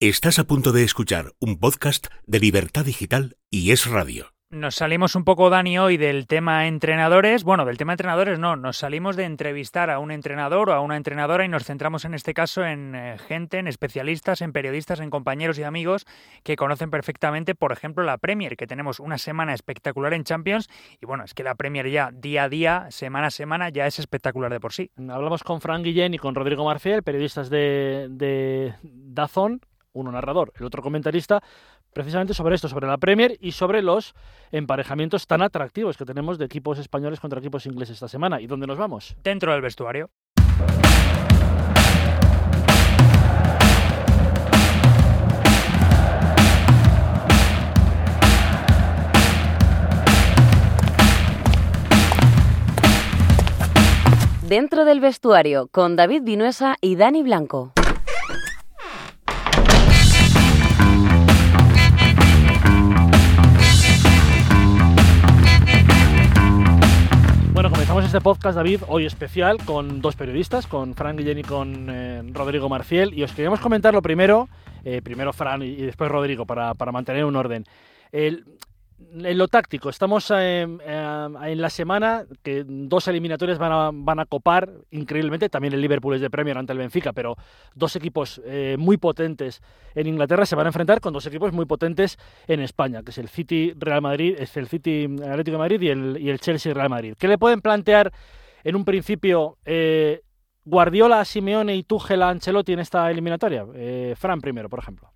Estás a punto de escuchar un podcast de Libertad Digital y Es Radio. Nos salimos un poco, Dani, hoy del tema entrenadores. Bueno, del tema entrenadores no, nos salimos de entrevistar a un entrenador o a una entrenadora y nos centramos en este caso en eh, gente, en especialistas, en periodistas, en compañeros y amigos que conocen perfectamente, por ejemplo, la Premier, que tenemos una semana espectacular en Champions. Y bueno, es que la Premier ya día a día, semana a semana, ya es espectacular de por sí. Hablamos con Frank Guillén y con Rodrigo Marcial, periodistas de, de Dazón, uno narrador, el otro comentarista, precisamente sobre esto, sobre la Premier y sobre los emparejamientos tan atractivos que tenemos de equipos españoles contra equipos ingleses esta semana. ¿Y dónde nos vamos? Dentro del vestuario. Dentro del vestuario con David Vinuesa y Dani Blanco. Este podcast, David, hoy especial, con dos periodistas, con Fran Guillén y con eh, Rodrigo Marciel. Y os queríamos comentar lo primero, eh, primero Fran y, después Rodrigo, para, para mantener un orden. En lo táctico, estamos eh, eh, en la semana que dos eliminatorias van a, van a copar increíblemente. También el Liverpool es de Premier ante el Benfica, pero dos equipos eh, muy potentes en Inglaterra se van a enfrentar con dos equipos muy potentes en España, que es el City Real Madrid, es el City Atlético de Madrid y el, y el Chelsea Real Madrid. ¿Qué le pueden plantear en un principio Guardiola, Simeone y Tuchel a Ancelotti en esta eliminatoria? Fran primero, por ejemplo.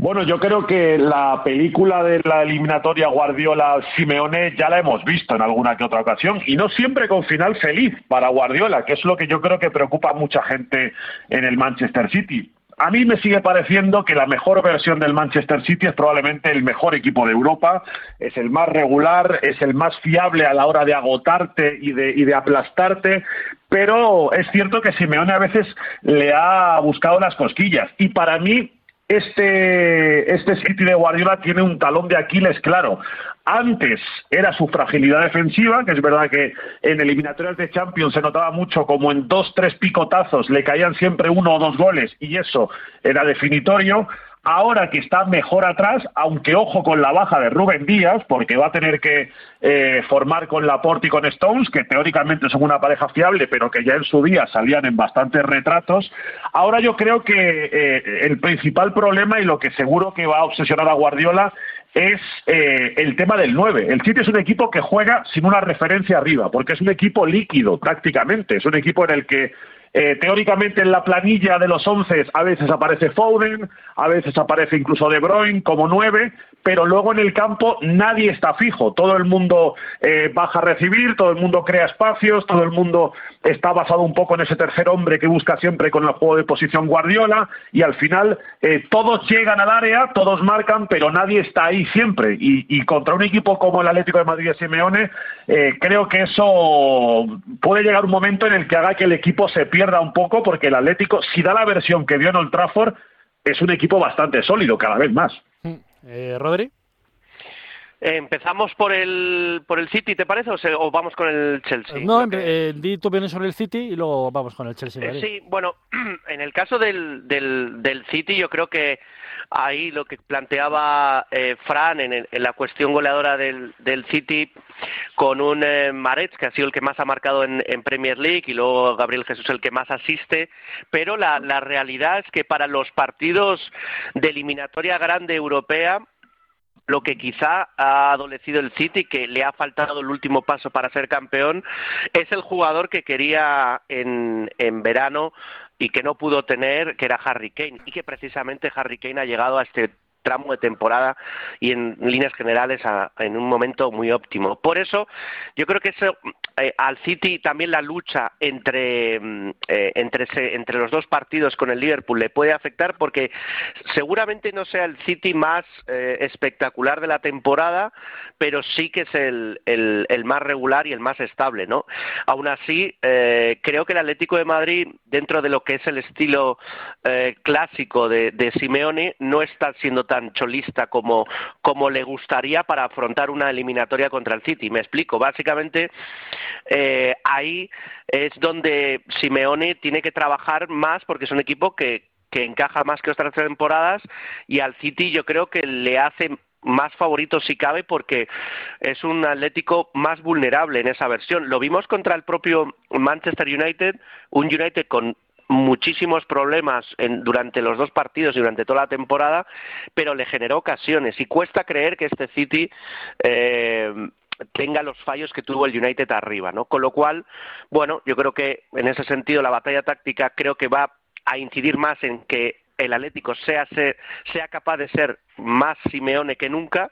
Bueno, yo creo que la película de la eliminatoria Guardiola-Simeone ya la hemos visto en alguna que otra ocasión y no siempre con final feliz para Guardiola, que es lo que yo creo que preocupa a mucha gente en el Manchester City. A mí me sigue pareciendo que la mejor versión del Manchester City es probablemente el mejor equipo de Europa, es el más regular, es el más fiable a la hora de agotarte y de, y de aplastarte, pero es cierto que Simeone a veces le ha buscado las cosquillas y para mí este, este City de Guardiola tiene un talón de Aquiles claro. Antes era su fragilidad defensiva, que es verdad que en eliminatorias de Champions se notaba mucho como en dos, tres picotazos le caían siempre uno o dos goles y eso era definitorio. Ahora que está mejor atrás, aunque ojo con la baja de Rubén Díaz, porque va a tener que eh, formar con Laporte y con Stones, que teóricamente son una pareja fiable, pero que ya en su día salían en bastantes retratos. Ahora yo creo que eh, el principal problema y lo que seguro que va a obsesionar a Guardiola es eh, el tema del 9. El City es un equipo que juega sin una referencia arriba, porque es un equipo líquido prácticamente. Es un equipo en el que eh, teóricamente en la planilla de los once a veces aparece Foden, a veces aparece incluso De Bruyne como nueve, pero luego en el campo nadie está fijo. Todo el mundo eh, baja a recibir, todo el mundo crea espacios, todo el mundo está basado un poco en ese tercer hombre que busca siempre con el juego de posición Guardiola y al final eh, todos llegan al área, todos marcan, pero nadie está ahí siempre. Y, contra un equipo como el Atlético de Madrid y Simeone, creo que eso puede llegar un momento en el que haga que el equipo se pierda pierda un poco porque el Atlético, si da la versión que dio en Old Trafford, es un equipo bastante sólido cada vez más. Mm. Eh, Rodri. Empezamos por el por el City, ¿te parece? O, vamos con el Chelsea. No, eh, di tu opinión sobre el City y luego vamos con el Chelsea. Eh, sí, bueno, en el caso del, del, del City, yo creo que ahí lo que planteaba eh, Fran en, la cuestión goleadora del, del City con un eh, Maretz que ha sido el que más ha marcado en, Premier League y luego Gabriel Jesús el que más asiste, pero la, la realidad es que para los partidos de eliminatoria grande europea lo que quizá ha adolecido el City, que le ha faltado el último paso para ser campeón, es el jugador que quería en, en verano y que no pudo tener, que era Harry Kane, y que precisamente Harry Kane ha llegado a este tramo de temporada y en líneas generales en un momento muy óptimo. Por eso yo creo que eso eh, al City también la lucha entre mm, eh, entre entre los dos partidos con el Liverpool le puede afectar porque seguramente no sea el City más eh, espectacular de la temporada, pero sí que es el, el, el, más regular y el más estable, ¿no? Aún así creo que el Atlético de Madrid dentro de lo que es el estilo clásico de, de Simeone no está siendo tan cholista como, como le gustaría para afrontar una eliminatoria contra el City. Me explico. Básicamente, eh, ahí es donde Simeone tiene que trabajar más porque es un equipo que que encaja más que otras temporadas y al City yo creo que le hace más favorito si cabe porque es un Atlético más vulnerable en esa versión. Lo vimos contra el propio Manchester United, un United con muchísimos problemas en, durante los dos partidos y durante toda la temporada, pero le generó ocasiones y cuesta creer que este City eh, tenga los fallos que tuvo el United arriba, ¿no? Con lo cual, bueno, yo creo que en ese sentido la batalla táctica creo que va a incidir más en que el Atlético sea, sea capaz de ser más Simeone que nunca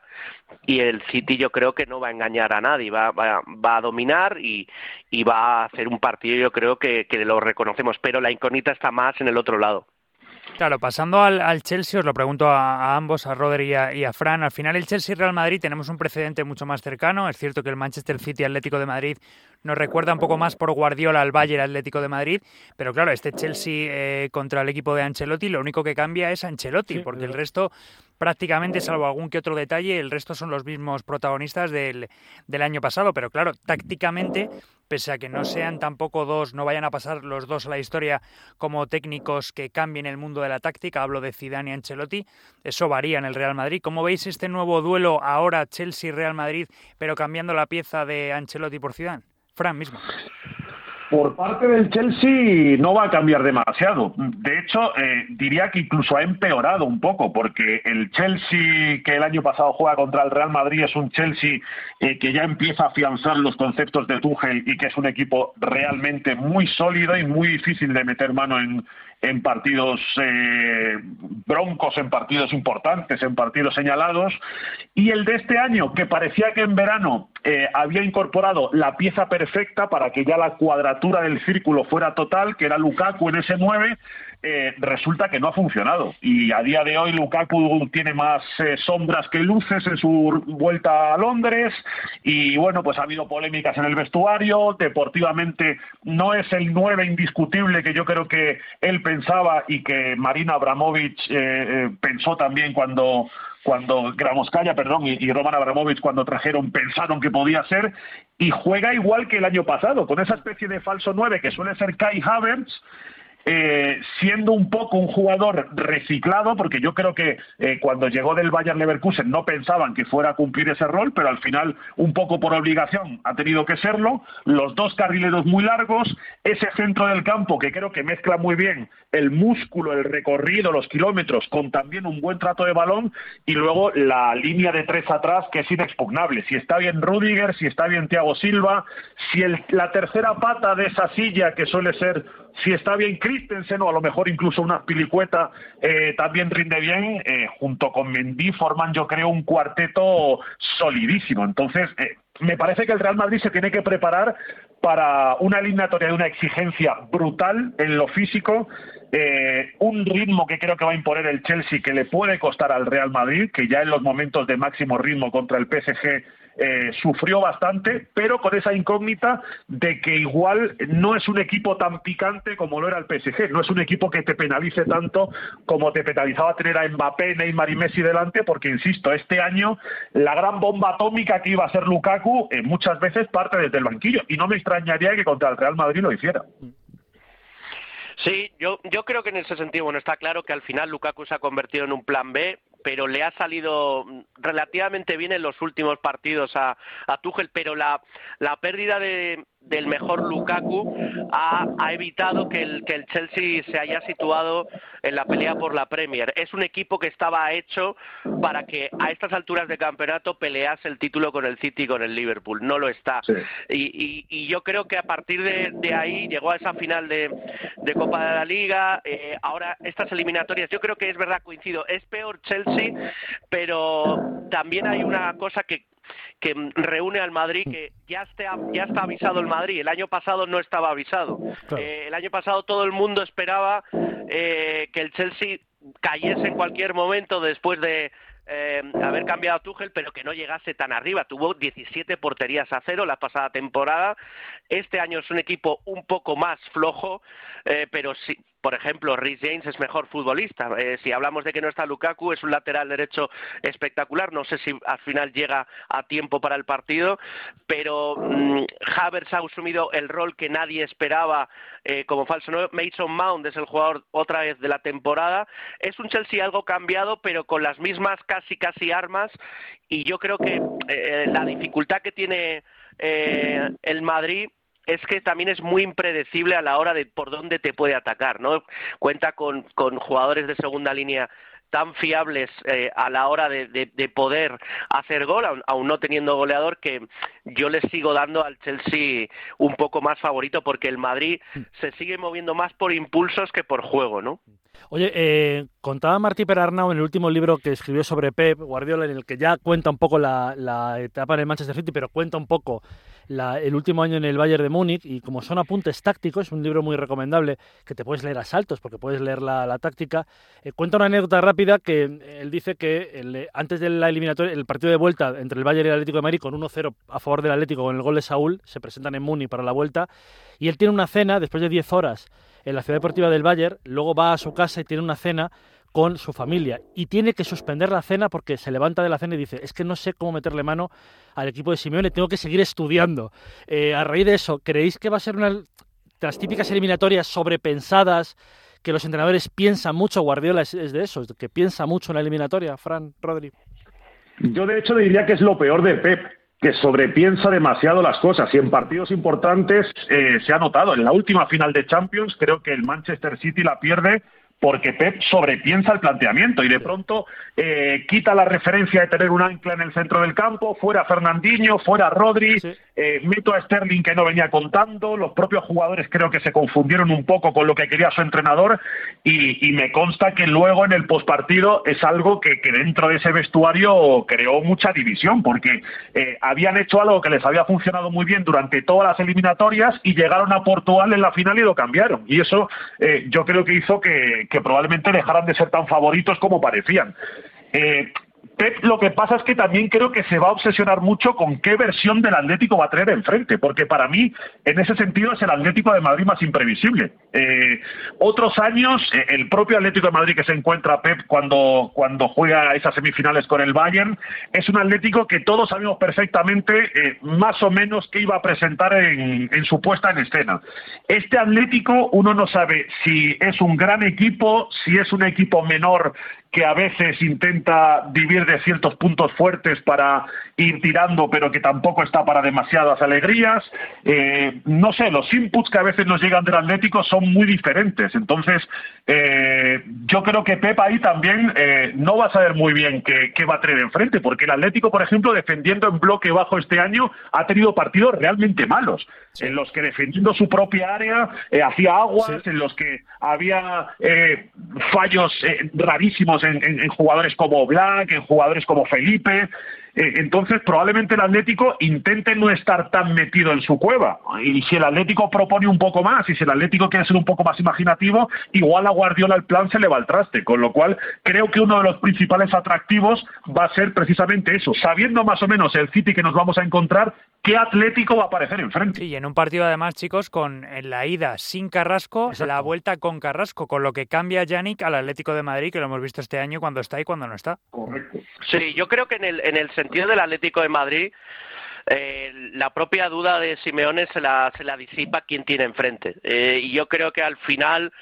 y el City yo creo que no va a engañar a nadie, va, va, va a dominar y, y, va a hacer un partido yo creo que, lo reconocemos, pero la incógnita está más en el otro lado. Claro, pasando al, Chelsea, os lo pregunto a, ambos, a Rodri y a, Fran. Al final, el Chelsea Real Madrid tenemos un precedente mucho más cercano. Es cierto que el Manchester City Atlético de Madrid nos recuerda un poco más por Guardiola al Bayern Atlético de Madrid, pero claro, este Chelsea eh, contra el equipo de Ancelotti, lo único que cambia es Ancelotti, porque el resto prácticamente, salvo algún que otro detalle, el resto son los mismos protagonistas del, del año pasado. Pero claro, tácticamente pese a que no sean tampoco dos, no vayan a pasar los dos a la historia como técnicos que cambien el mundo de la táctica, hablo de Zidane y Ancelotti, eso varía en el Real Madrid. ¿Cómo veis este nuevo duelo ahora Chelsea-Real Madrid, pero cambiando la pieza de Ancelotti por Zidane? Fran mismo. Por parte del Chelsea no va a cambiar demasiado. De hecho, eh, diría que incluso ha empeorado un poco, porque el Chelsea que el año pasado juega contra el Real Madrid es un Chelsea eh, que ya empieza a afianzar los conceptos de Tuchel y que es un equipo realmente muy sólido y muy difícil de meter mano en, en partidos eh, broncos, en partidos importantes, en partidos señalados. Y el de este año, que parecía que en verano eh, había incorporado la pieza perfecta para que ya la cuadratura del círculo fuera total, que era Lukaku en ese 9, eh, resulta que no ha funcionado. Y a día de hoy Lukaku tiene más eh, sombras que luces en su vuelta a Londres. Y bueno, pues ha habido polémicas en el vestuario. Deportivamente no es el 9 indiscutible que yo creo que él pensaba y que Marina Abramovich eh, pensó también cuando cuando Gramoskaya, perdón, y, y, Roman Abramovich cuando trajeron pensaron que podía ser y juega igual que el año pasado, con esa especie de falso 9 que suele ser Kai Havertz eh, siendo un poco un jugador reciclado, porque yo creo que eh, cuando llegó del Bayern Leverkusen no pensaban que fuera a cumplir ese rol, pero al final, un poco por obligación, ha tenido que serlo. Los dos carrileros muy largos, ese centro del campo que creo que mezcla muy bien el músculo, el recorrido, los kilómetros, con también un buen trato de balón, y luego la línea de tres atrás que es inexpugnable. Si está bien Rudiger, si está bien Thiago Silva, si el, la tercera pata de esa silla que suele ser si está bien Christensen o a lo mejor incluso una pilicueta eh, también rinde bien, eh, junto con Mendy forman yo creo un cuarteto solidísimo. Entonces, eh, me parece que el Real Madrid se tiene que preparar para una eliminatoria de una exigencia brutal en lo físico, un ritmo que creo que va a imponer el Chelsea que le puede costar al Real Madrid, que ya en los momentos de máximo ritmo contra el PSG eh, sufrió bastante, pero con esa incógnita de que igual no es un equipo tan picante como lo era el PSG, no es un equipo que te penalice tanto como te penalizaba tener a Mbappé, Neymar y Messi delante, porque insisto, este año la gran bomba atómica que iba a ser Lukaku eh, muchas veces parte desde el banquillo, y no me extrañaría que contra el Real Madrid lo hiciera. Sí, yo, yo creo que en ese sentido, bueno, está claro que al final Lukaku se ha convertido en un plan B, pero le ha salido relativamente bien en los últimos partidos a, a pero la, la pérdida de, del mejor Lukaku ha, ha evitado que el, que el Chelsea se haya situado en la pelea por la Premier. Es un equipo que estaba hecho para que a estas alturas de campeonato pelease el título con el City y con el Liverpool. No lo está. Sí. Y, y, y, yo creo que a partir de, de, ahí llegó a esa final de, de Copa de la Liga. Eh, ahora estas eliminatorias, yo creo que es verdad, coincido, es peor Chelsea, pero también hay una cosa que que reúne al Madrid que ya está, ya está avisado el Madrid. El año pasado no estaba avisado. Claro. Eh, el año pasado todo el mundo esperaba eh, que el Chelsea cayese en cualquier momento después de eh, haber cambiado a Tuchel, pero que no llegase tan arriba. Tuvo 17 porterías a cero la pasada temporada. Este año es un equipo un poco más flojo, eh, pero sí, por ejemplo, Rhys James es mejor futbolista. Eh, si hablamos de que no está Lukaku, es un lateral derecho espectacular. No sé si al final llega a tiempo para el partido, pero mm, Havertz ha asumido el rol que nadie esperaba eh, como falso. Mason Mount es el jugador otra vez de la temporada. Es un Chelsea algo cambiado, pero con las mismas casi casi armas. Y yo creo que eh, la dificultad que tiene el Madrid es que también es muy impredecible a la hora de por dónde te puede atacar, ¿no? Cuenta con, con jugadores de segunda línea tan fiables eh, a la hora de, de, poder hacer gol, aún, no teniendo goleador, que yo le sigo dando al Chelsea un poco más favorito porque el Madrid se sigue moviendo más por impulsos que por juego, ¿no? Oye, eh, contaba Martí Perarnau en el último libro que escribió sobre Pep Guardiola, en el que ya cuenta un poco la, la etapa en el Manchester City, pero cuenta un poco el último año en el Bayern de Múnich y como son apuntes tácticos, es un libro muy recomendable que te puedes leer a saltos porque puedes leer la, táctica. Eh, cuenta una anécdota rápida que eh, él dice que eh, antes de la eliminatoria, el partido de vuelta entre el Bayern y el Atlético de Madrid con 1-0 a favor del Atlético con el gol de Saúl, se presentan en Múnich para la vuelta y él tiene una cena después de 10 horas en la ciudad deportiva del Bayern, luego va a su casa y tiene una cena con su familia y tiene que suspender la cena porque se levanta de la cena y dice, es que no sé cómo meterle mano al equipo de Simeone, tengo que seguir estudiando. Eh, a raíz de eso, ¿creéis que va a ser una de las típicas eliminatorias sobrepensadas? que los entrenadores piensan mucho, Guardiola es, de eso, que piensa mucho en la eliminatoria, Fran, Rodri. Yo de hecho diría que es lo peor de Pep, que sobrepiensa demasiado las cosas y en partidos importantes eh, se ha notado. En la última final de Champions creo que el Manchester City la pierde porque Pep sobrepiensa el planteamiento y de pronto eh, quita la referencia de tener un ancla en el centro del campo, fuera Fernandinho, fuera Rodri, eh, meto a Sterling que no venía contando, los propios jugadores creo que se confundieron un poco con lo que quería su entrenador y, me consta que luego en el postpartido es algo que, dentro de ese vestuario creó mucha división porque eh, habían hecho algo que les había funcionado muy bien durante todas las eliminatorias y llegaron a Portugal en la final y lo cambiaron. Y eso yo creo que hizo que, que probablemente dejaran de ser tan favoritos como parecían. Eh, Pep lo que pasa es que también creo que se va a obsesionar mucho con qué versión del Atlético va a tener enfrente, porque para mí, en ese sentido, es el Atlético de Madrid más imprevisible. Eh, otros años, eh, el propio Atlético de Madrid que se encuentra Pep cuando, cuando juega esas semifinales con el Bayern, es un Atlético que todos sabemos perfectamente eh, más o menos qué iba a presentar en, en su puesta en escena. Este Atlético, uno no sabe si es un gran equipo, si es un equipo menor que a veces intenta vivir de ciertos puntos fuertes para ir tirando, pero que tampoco está para demasiadas alegrías. Eh, no sé, los inputs que a veces nos llegan del Atlético son muy diferentes. Entonces, eh, yo creo que Pepa ahí también eh, no va a saber muy bien qué, qué, va a tener enfrente, porque el Atlético, por ejemplo, defendiendo en bloque bajo este año, ha tenido partidos realmente malos, en los que defendiendo su propia área hacía aguas, en los que había fallos rarísimos en, jugadores como Black, en jugadores como Felipe. Eh, entonces, probablemente el Atlético intente no estar tan metido en su cueva. Y si el Atlético propone un poco más, y si el Atlético quiere ser un poco más imaginativo, igual a Guardiola el plan se le va al traste. Con lo cual, creo que uno de los principales atractivos va a ser precisamente eso. Sabiendo más o menos el City que nos vamos a encontrar, qué Atlético va a aparecer enfrente. y en un partido además, chicos, con en la ida sin Carrasco, la vuelta con Carrasco, con lo que cambia Yannick al Atlético de Madrid, que lo hemos visto este año cuando está y cuando no está. Correcto. Sí, yo creo que en el, en el sentido del Atlético de Madrid, eh, la propia duda de Simeone se la, se la disipa quien tiene enfrente. Eh, y yo creo que al final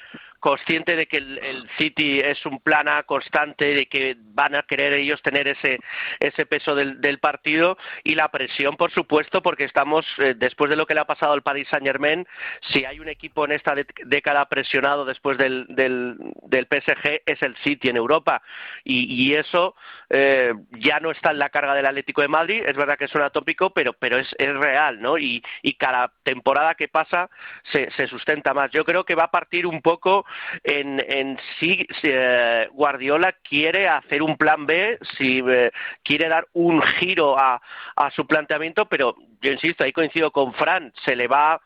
consciente de que el, City es un plana constante, de que van a querer ellos tener ese, ese peso del, del partido y la presión, por supuesto, porque estamos, eh, después de lo que le ha pasado al Paris Saint Germain, si hay un equipo en esta década presionado después del, del, del, PSG, es el City en Europa. Y, y eso eh, ya no está en la carga del Atlético de Madrid, es verdad que es un atópico, pero, pero es, es real, ¿no? Y, y cada temporada que pasa se, se sustenta más. Yo creo que va a partir un poco en, en si eh, Guardiola quiere hacer un plan B, si eh, quiere dar un giro a, a su planteamiento, pero yo insisto, ahí coincido con Fran, se le va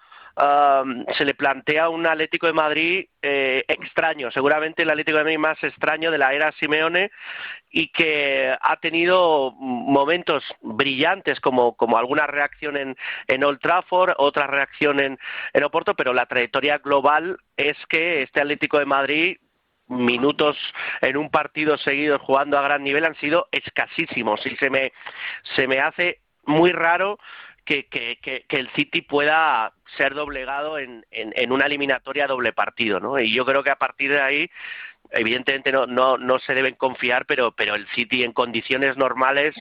se le plantea un Atlético de Madrid eh, extraño, seguramente el Atlético de Madrid más extraño de la era Simeone y que ha tenido momentos brillantes como, como alguna reacción en, en Old Trafford, otra reacción en, en Oporto, pero la trayectoria global es que este Atlético de Madrid minutos en un partido seguido jugando a gran nivel han sido escasísimos. Y se me, se me hace muy raro que, el City pueda ser doblegado en, en, en, una eliminatoria doble partido, ¿no? Y yo creo que a partir de ahí, evidentemente no, no, no se deben confiar, pero, pero el City en condiciones normales,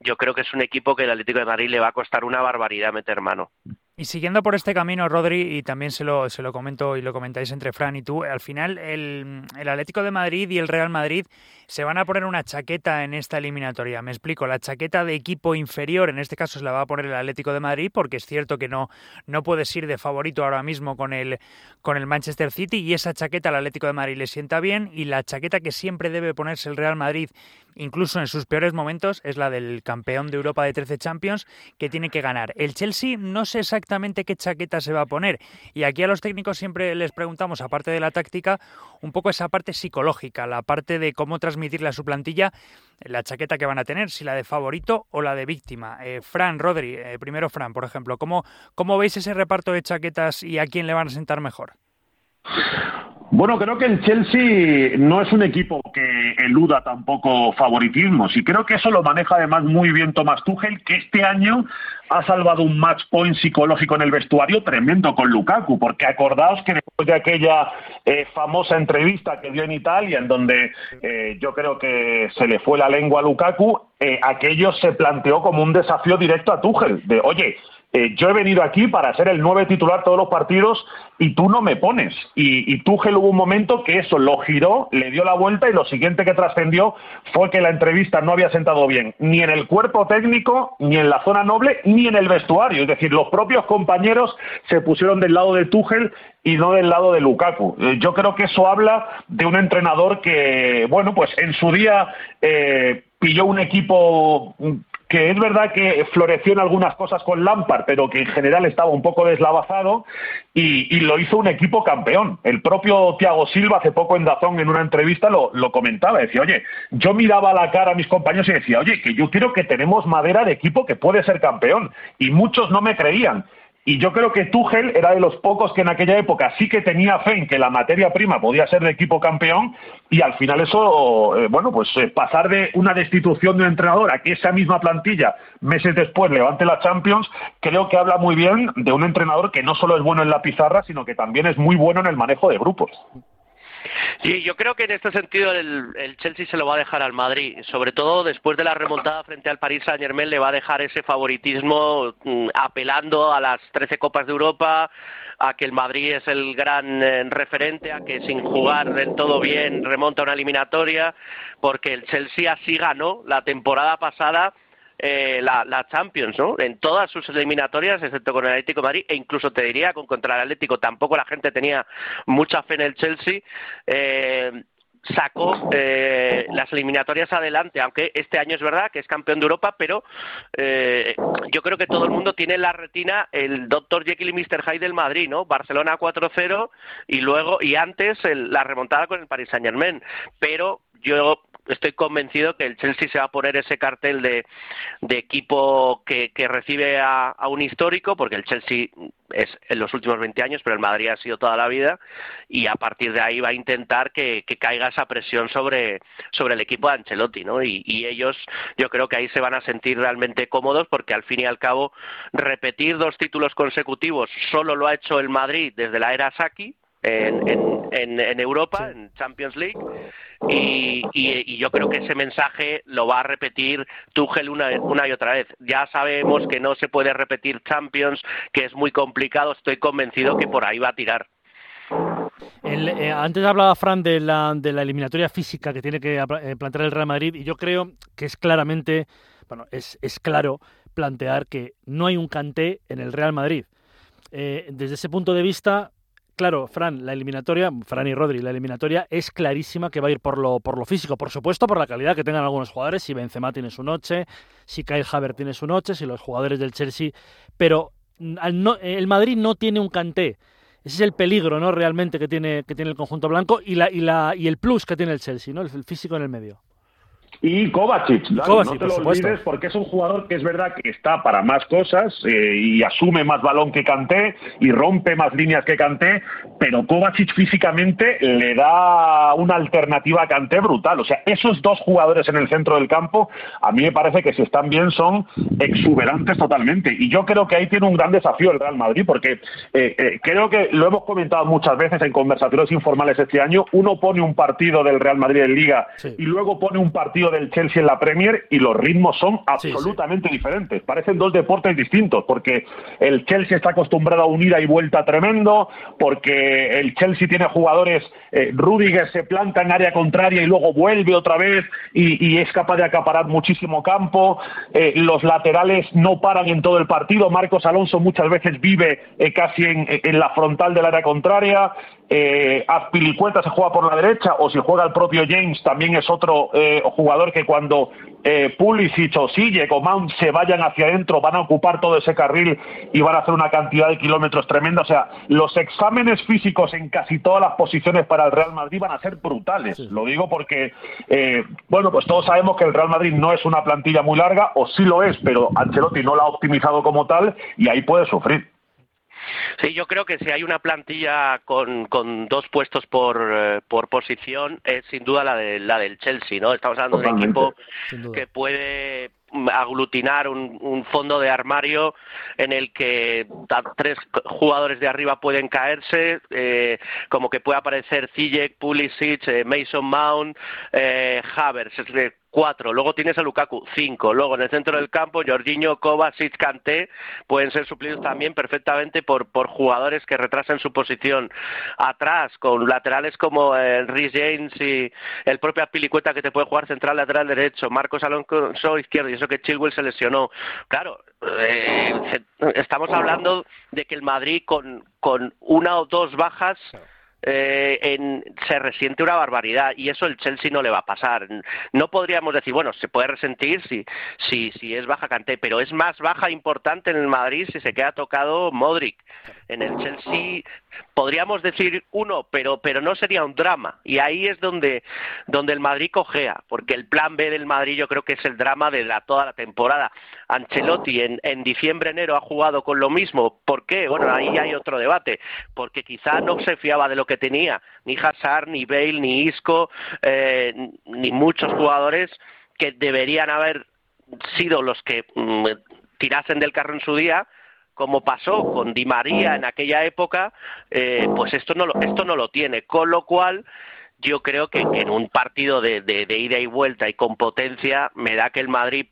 yo creo que es un equipo que el Atlético de Madrid le va a costar una barbaridad meter mano. Y siguiendo por este camino, Rodri, y también se lo, se lo comento y lo comentáis entre Fran y tú, al final el, el, Atlético de Madrid y el Real Madrid se van a poner una chaqueta en esta eliminatoria. Me explico, la chaqueta de equipo inferior, en este caso se la va a poner el Atlético de Madrid, porque es cierto que no, no puedes ir de favorito ahora mismo con el, con el Manchester City, y esa chaqueta al Atlético de Madrid le sienta bien, y la chaqueta que siempre debe ponerse el Real Madrid, incluso en sus peores momentos, es la del campeón de Europa de 13 Champions, que tiene que ganar. El Chelsea no sé exactamente qué chaqueta se va a poner. Y aquí a los técnicos siempre les preguntamos, aparte de la táctica, un poco esa parte psicológica, la parte de cómo transmitirle a su plantilla la chaqueta que van a tener, si la de favorito o la de víctima. Eh, Fran, Rodri, eh, primero Fran, por ejemplo, ¿cómo, ¿cómo veis ese reparto de chaquetas y a quién le van a sentar mejor? Bueno, creo que el Chelsea no es un equipo que eluda tampoco favoritismos y creo que eso lo maneja además muy bien Thomas Tuchel, que este año ha salvado un match point psicológico en el vestuario tremendo con Lukaku, porque acordaos que después de aquella eh, famosa entrevista que dio en Italia, en donde eh, yo creo que se le fue la lengua a Lukaku, eh, aquello se planteó como un desafío directo a Tuchel, de oye, eh, yo he venido aquí para ser el nueve titular todos los partidos y tú no me pones. Y, y Tuchel hubo un momento que eso lo giró, le dio la vuelta y lo siguiente que trascendió fue que la entrevista no había sentado bien ni en el cuerpo técnico, ni en la zona noble, ni en el vestuario. Es decir, los propios compañeros se pusieron del lado de Tuchel y no del lado de Lukaku. Eh, yo creo que eso habla de un entrenador que, bueno, pues en su día eh, pilló un equipo que es verdad que floreció en algunas cosas con Lampard, pero que en general estaba un poco deslavazado y, lo hizo un equipo campeón. El propio Thiago Silva hace poco en Dazón en una entrevista lo, comentaba, decía, oye, yo miraba la cara a mis compañeros y decía, oye, que yo creo que tenemos madera de equipo que puede ser campeón y muchos no me creían. Y yo creo que Tuchel era de los pocos que en aquella época sí que tenía fe en que la materia prima podía ser de equipo campeón y al final eso, eh, bueno, pues eh, pasar de una destitución de un entrenador a que esa misma plantilla meses después levante la Champions, creo que habla muy bien de un entrenador que no solo es bueno en la pizarra, sino que también es muy bueno en el manejo de grupos. Sí, yo creo que en este sentido el, el, Chelsea se lo va a dejar al Madrid, sobre todo después de la remontada frente al Paris Saint Germain le va a dejar ese favoritismo mm, apelando a las 13 Copas de Europa, a que el Madrid es el gran eh, referente, a que sin jugar del todo bien remonta una eliminatoria, porque el Chelsea así ganó la temporada pasada eh, la, la, Champions, ¿no? En todas sus eliminatorias, excepto con el Atlético Madrid, e incluso te diría con contra el Atlético, tampoco la gente tenía mucha fe en el Chelsea. Eh, sacó eh, las eliminatorias adelante, aunque este año es verdad que es campeón de Europa, pero eh, yo creo que todo el mundo tiene en la retina el Dr. Jekyll y Mr. Hyde del Madrid, ¿no? Barcelona 4-0 y luego y antes el, la remontada con el Paris Saint Germain, pero yo estoy convencido que el Chelsea se va a poner ese cartel de, de equipo que, que recibe a, a, un histórico, porque el Chelsea es en los últimos 20 años, pero el Madrid ha sido toda la vida, y a partir de ahí va a intentar que, caiga esa presión sobre, sobre el equipo de Ancelotti, ¿no? Y, y, ellos, yo creo que ahí se van a sentir realmente cómodos, porque al fin y al cabo, repetir dos títulos consecutivos solo lo ha hecho el Madrid desde la era Saki, en, en, en, en Europa, en Champions League, y, y, y, yo creo que ese mensaje lo va a repetir Tuchel una, una y otra vez. Ya sabemos que no se puede repetir Champions, que es muy complicado, estoy convencido que por ahí va a tirar. El, eh, antes hablaba Fran de la, de la eliminatoria física que tiene que eh, plantear el Real Madrid y yo creo que es claramente, bueno, es, es claro plantear que no hay un canté en el Real Madrid. Eh, desde ese punto de vista, claro, Fran, la eliminatoria, Fran y Rodri, la eliminatoria es clarísima que va a ir por lo, por lo físico, por supuesto, por la calidad que tengan algunos jugadores, si Benzema tiene su noche, si Kyle Havertz tiene su noche, si los jugadores del Chelsea, pero el Madrid no tiene un canté. Ese es el peligro, ¿no? Realmente que tiene, que tiene el conjunto blanco y, la, y, la, y el plus que tiene el Chelsea, ¿no? el físico en el medio. Y Kovacic, no te lo olvides porque es un jugador que es verdad que está para más cosas eh, y asume más balón que Canté y rompe más líneas que Canté, pero Kovacic físicamente le da una alternativa a Canté brutal. O sea, esos dos jugadores en el centro del campo, a mí me parece que si están bien son exuberantes totalmente. Y yo creo que ahí tiene un gran desafío el Real Madrid porque eh, eh, creo que lo hemos comentado muchas veces en conversatorios informales este año, uno pone un partido del Real Madrid en Liga y luego pone un partido del Chelsea en la Premier y los ritmos son absolutamente diferentes. Parecen dos deportes distintos, porque el Chelsea está acostumbrado a un ida y vuelta tremendo, porque el Chelsea tiene jugadores, eh, Rudiger se planta en área contraria y luego vuelve otra vez y, es capaz de acaparar muchísimo campo, eh, los laterales no paran en todo el partido, Marcos Alonso muchas veces vive eh, casi en, en la frontal del área contraria, eh, Azpilicueta se juega por la derecha o si juega el propio James también es otro eh, jugador que cuando eh, Pulisic o Sille o Mount se vayan hacia adentro van a ocupar todo ese carril y van a hacer una cantidad de kilómetros tremenda. O sea, los exámenes físicos en casi todas las posiciones para el Real Madrid van a ser brutales. Lo digo porque, eh, bueno, pues todos sabemos que el Real Madrid no es una plantilla muy larga, o sí lo es, pero Ancelotti no la ha optimizado como tal y ahí puede sufrir. Sí, yo creo que si hay una plantilla con, con dos puestos por, eh, por posición es sin duda la, de, la del Chelsea, ¿no? Estamos hablando de un equipo que puede aglutinar un, un, fondo de armario en el que tres jugadores de arriba pueden caerse, eh, como que puede aparecer Ziyech, Pulisic, eh, Mason Mount, eh, Havers, cuatro. Luego tienes a Lukaku, cinco. Luego en el centro del campo, Jorginho, Kovacic, Kanté pueden ser suplidos también perfectamente por, jugadores que retrasen su posición. Atrás, con laterales como el Rhys James y el propio Pilicueta que te puede jugar central, lateral derecho, Marcos Alonso izquierdo, y eso que Chilwell se lesionó. Claro, eh, estamos hablando de que el Madrid con, con una o dos bajas eh, en, se resiente una barbaridad y eso el Chelsea no le va a pasar. No podríamos decir, bueno, se puede resentir si, si, si es baja Canté, pero es más baja importante en el Madrid si se queda tocado Modric. En el Chelsea podríamos decir uno, pero, pero no sería un drama. Y ahí es donde, donde el Madrid cojea, porque el plan B del Madrid yo creo que es el drama de la, toda la temporada. Ancelotti en, en diciembre, enero ha jugado con lo mismo. ¿Por qué? Bueno, ahí hay otro debate. Porque quizá no se fiaba de lo que tenía ni Hazard, ni Bale, ni Isco, eh, ni muchos jugadores que deberían haber sido los que mm, tirasen del carro en su día como pasó con Di María en aquella época, eh, pues esto no, lo, esto no lo tiene. Con lo cual, yo creo que, en un partido de, de, ida y vuelta y con potencia, me da que el Madrid,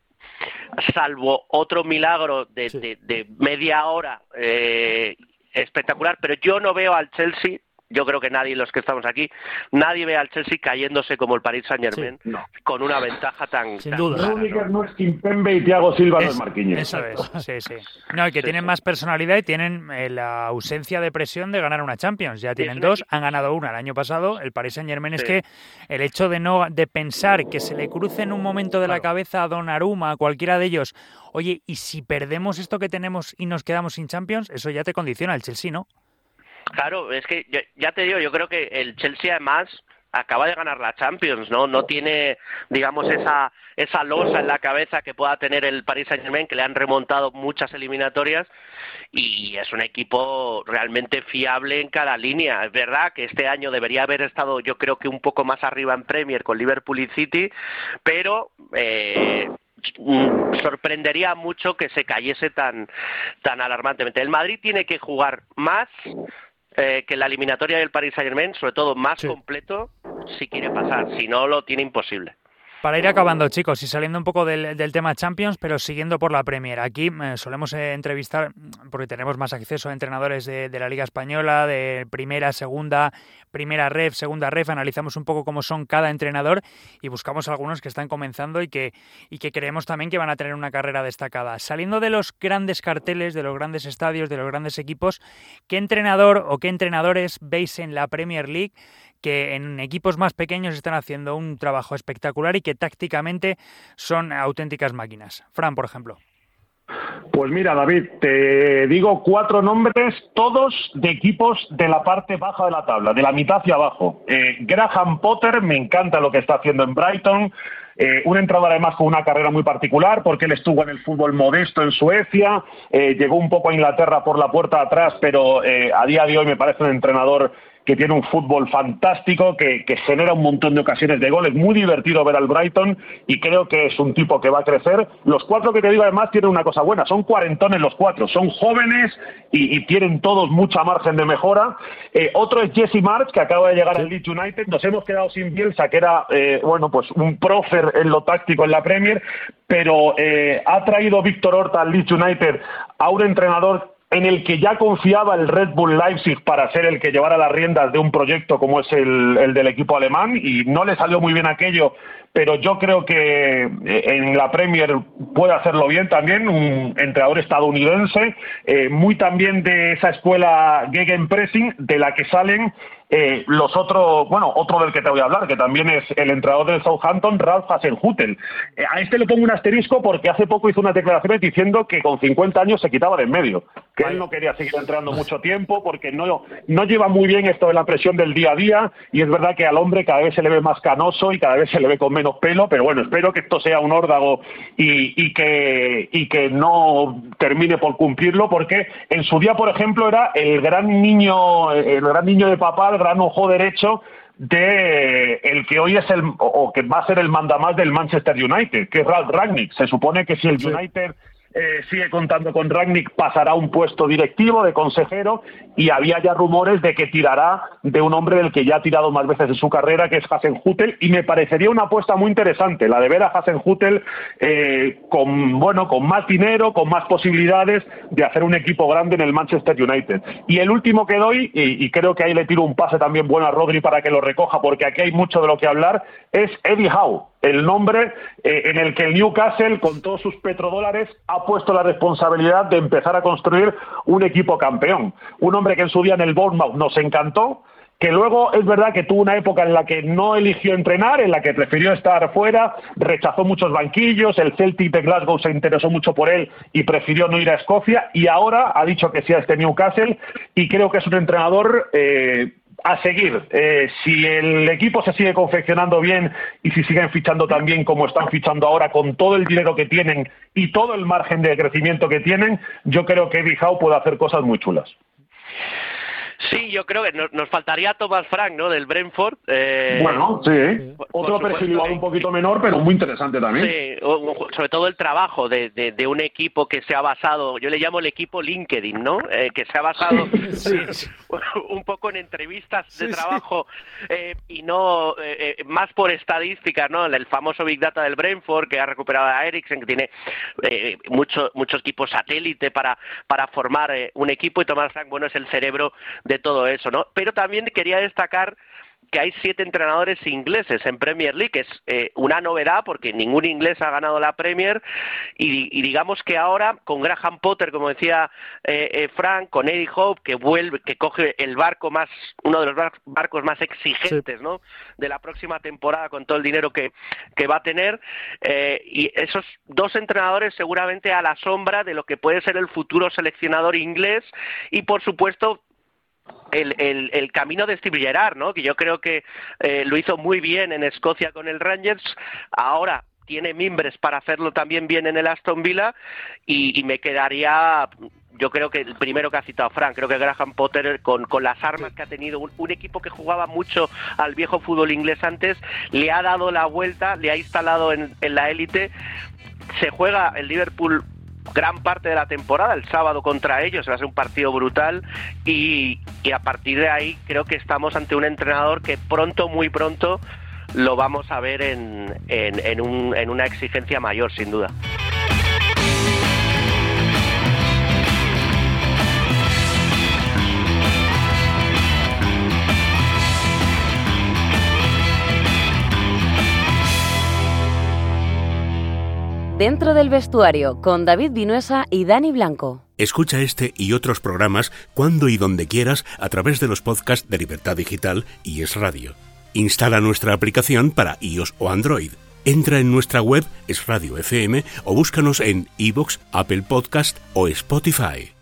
salvo otro milagro de, de media hora eh, espectacular, pero yo no veo al Chelsea yo creo que nadie, los que estamos aquí, nadie ve al Chelsea cayéndose como el Paris Saint Germain con una ventaja tan. Sin duda. no es Kimpembe y Thiago Silva no es Marquinhos. Eso es, sí, sí. No, y que tienen más personalidad y tienen eh, la ausencia de presión de ganar una Champions. Ya tienen dos, han ganado una el año pasado. El Paris Saint Germain es que el hecho de no de pensar que se le cruce en un momento de la cabeza a Donnarumma, a cualquiera de ellos, oye, y si perdemos esto que tenemos y nos quedamos sin Champions, eso ya te condiciona el Chelsea, ¿no? Claro, es que ya te digo, yo creo que el Chelsea además acaba de ganar la Champions, ¿no? No tiene, digamos, esa, esa losa en la cabeza que pueda tener el Paris Saint-Germain, que le han remontado muchas eliminatorias y es un equipo realmente fiable en cada línea. Es verdad que este año debería haber estado, yo creo que un poco más arriba en Premier con Liverpool y City, pero eh, sorprendería mucho que se cayese tan, tan alarmantemente. El Madrid tiene que jugar más eh, que la eliminatoria del Paris Saint Germain, sobre todo más completo, si quiere pasar, si no lo tiene imposible. Para ir acabando, chicos, y saliendo un poco del, tema Champions, pero siguiendo por la Premier. Aquí eh, solemos eh, entrevistar, porque tenemos más acceso a entrenadores de, la Liga Española, de primera, segunda, primera ref, segunda ref, analizamos un poco cómo son cada entrenador y buscamos algunos que están comenzando y que, y que creemos también que van a tener una carrera destacada. Saliendo de los grandes carteles, de los grandes estadios, de los grandes equipos, ¿qué entrenador o qué entrenadores veis en la Premier League? Que en equipos más pequeños están haciendo un trabajo espectacular y que tácticamente son auténticas máquinas. Fran, por ejemplo. Pues mira, David, te digo cuatro nombres, todos de equipos de la parte baja de la tabla, de la mitad hacia abajo. Eh, Graham Potter, me encanta lo que está haciendo en Brighton. Eh, un entrenador además con una carrera muy particular porque él estuvo en el fútbol modesto en Suecia, eh, llegó un poco a Inglaterra por la puerta de atrás, pero a día de hoy me parece un entrenador que tiene un fútbol fantástico, que, genera un montón de ocasiones de goles, muy divertido ver al Brighton y creo que es un tipo que va a crecer. Los cuatro que te digo además tienen una cosa buena, son cuarentones los cuatro, son jóvenes y, tienen todos mucha margen de mejora. Eh, otro es Jesse March, que acaba de llegar al Leeds United, nos hemos quedado sin Bielsa, que era, eh, bueno, pues un prócer en lo táctico en la Premier, pero eh, ha traído Víctor Horta al Leeds United a un entrenador en el que ya confiaba el Red Bull Leipzig para ser el que llevara las riendas de un proyecto como es el, el, del equipo alemán y no le salió muy bien aquello, pero yo creo que eh, en la Premier puede hacerlo bien también, un entrenador estadounidense, eh, muy también de esa escuela Gegenpressing, de la que salen eh, los otros, bueno, otro del que te voy a hablar, que también es el entrenador del Southampton, Ralph Hasenhutel. Eh, a este le pongo un asterisco porque hace poco hizo unas declaraciones diciendo que con 50 años se quitaba de en medio, que él no quería seguir entrenando mucho tiempo porque no, no lleva muy bien esto de la presión del día a día y es verdad que al hombre cada vez se le ve más canoso y cada vez se le ve con menos pelo, pero bueno, espero que esto sea un órdago y, y que, y que no termine por cumplirlo porque en su día, por ejemplo, era el gran niño, el gran niño de papá gran ojo derecho de el que hoy es el o que va a ser el mandamás del Manchester United, que es Ralph Ragnick. Se supone que si el United eh, sigue contando con Ragnick, pasará a un puesto directivo de consejero y había ya rumores de que tirará de un hombre del que ya ha tirado más veces en su carrera, que es Hasenhutel, y me parecería una apuesta muy interesante, la de ver a Hasenhutel eh, con, bueno, con más dinero, con más posibilidades de hacer un equipo grande en el Manchester United. Y el último que doy, y, creo que ahí le tiro un pase también bueno a Rodri para que lo recoja, porque aquí hay mucho de lo que hablar, es Eddie Howe el nombre eh, en el que el Newcastle, con todos sus petrodólares, ha puesto la responsabilidad de empezar a construir un equipo campeón. Un hombre que en su día en el Bournemouth nos encantó, que luego es verdad que tuvo una época en la que no eligió entrenar, en la que prefirió estar fuera, rechazó muchos banquillos, el Celtic de Glasgow se interesó mucho por él y prefirió no ir a Escocia y ahora ha dicho que sí a este Newcastle y creo que es un entrenador eh, a seguir. Eh, si el equipo se sigue confeccionando bien y si siguen fichando tan bien como están fichando ahora, con todo el dinero que tienen y todo el margen de crecimiento que tienen, yo creo que Eddie Howe puede hacer cosas muy chulas. Sí, yo creo que nos, faltaría Thomas Frank, ¿no? Del Brentford. Eh, bueno, sí. Otro perfil igual un poquito menor, pero muy interesante también. Sí, sobre todo el trabajo de, de, un equipo que se ha basado, yo le llamo el equipo LinkedIn, ¿no? Eh, que se ha basado un poco en entrevistas de trabajo eh, y no más por estadísticas, ¿no? El famoso Big Data del Brentford que ha recuperado a Ericsson, que tiene muchos muchos equipos satélite para, para formar un equipo y Thomas Frank, bueno, es el cerebro de todo eso, ¿no? Pero también quería destacar que hay siete entrenadores ingleses en Premier League, que es eh, una novedad porque ningún inglés ha ganado la Premier y, digamos que ahora con Graham Potter, como decía eh, eh, Frank, con Eddie Hope que vuelve, que coge el barco más, uno de los barcos más exigentes, ¿no? De la próxima temporada con todo el dinero que, que va a tener y esos dos entrenadores seguramente a la sombra de lo que puede ser el futuro seleccionador inglés y por supuesto el, el, el, camino de Steve Gerrard, ¿no? que yo creo que eh, lo hizo muy bien en Escocia con el Rangers, ahora tiene mimbres para hacerlo también bien en el Aston Villa y, me quedaría yo creo que el primero que ha citado Frank, creo que Graham Potter con, con las armas que ha tenido, un, equipo que jugaba mucho al viejo fútbol inglés antes, le ha dado la vuelta, le ha instalado en, en la élite, se juega el Liverpool gran parte de la temporada, el sábado contra ellos, va a ser un partido brutal y, a partir de ahí creo que estamos ante un entrenador que pronto, muy pronto, lo vamos a ver en, en una exigencia mayor, sin duda. Dentro del vestuario con David Vinuesa y Dani Blanco. Escucha este y otros programas cuando y donde quieras a través de los podcasts de Libertad Digital y Es Radio. Instala nuestra aplicación para iOS o Android Entra en nuestra web es Radio FM o búscanos en iBox, Apple Podcast o Spotify.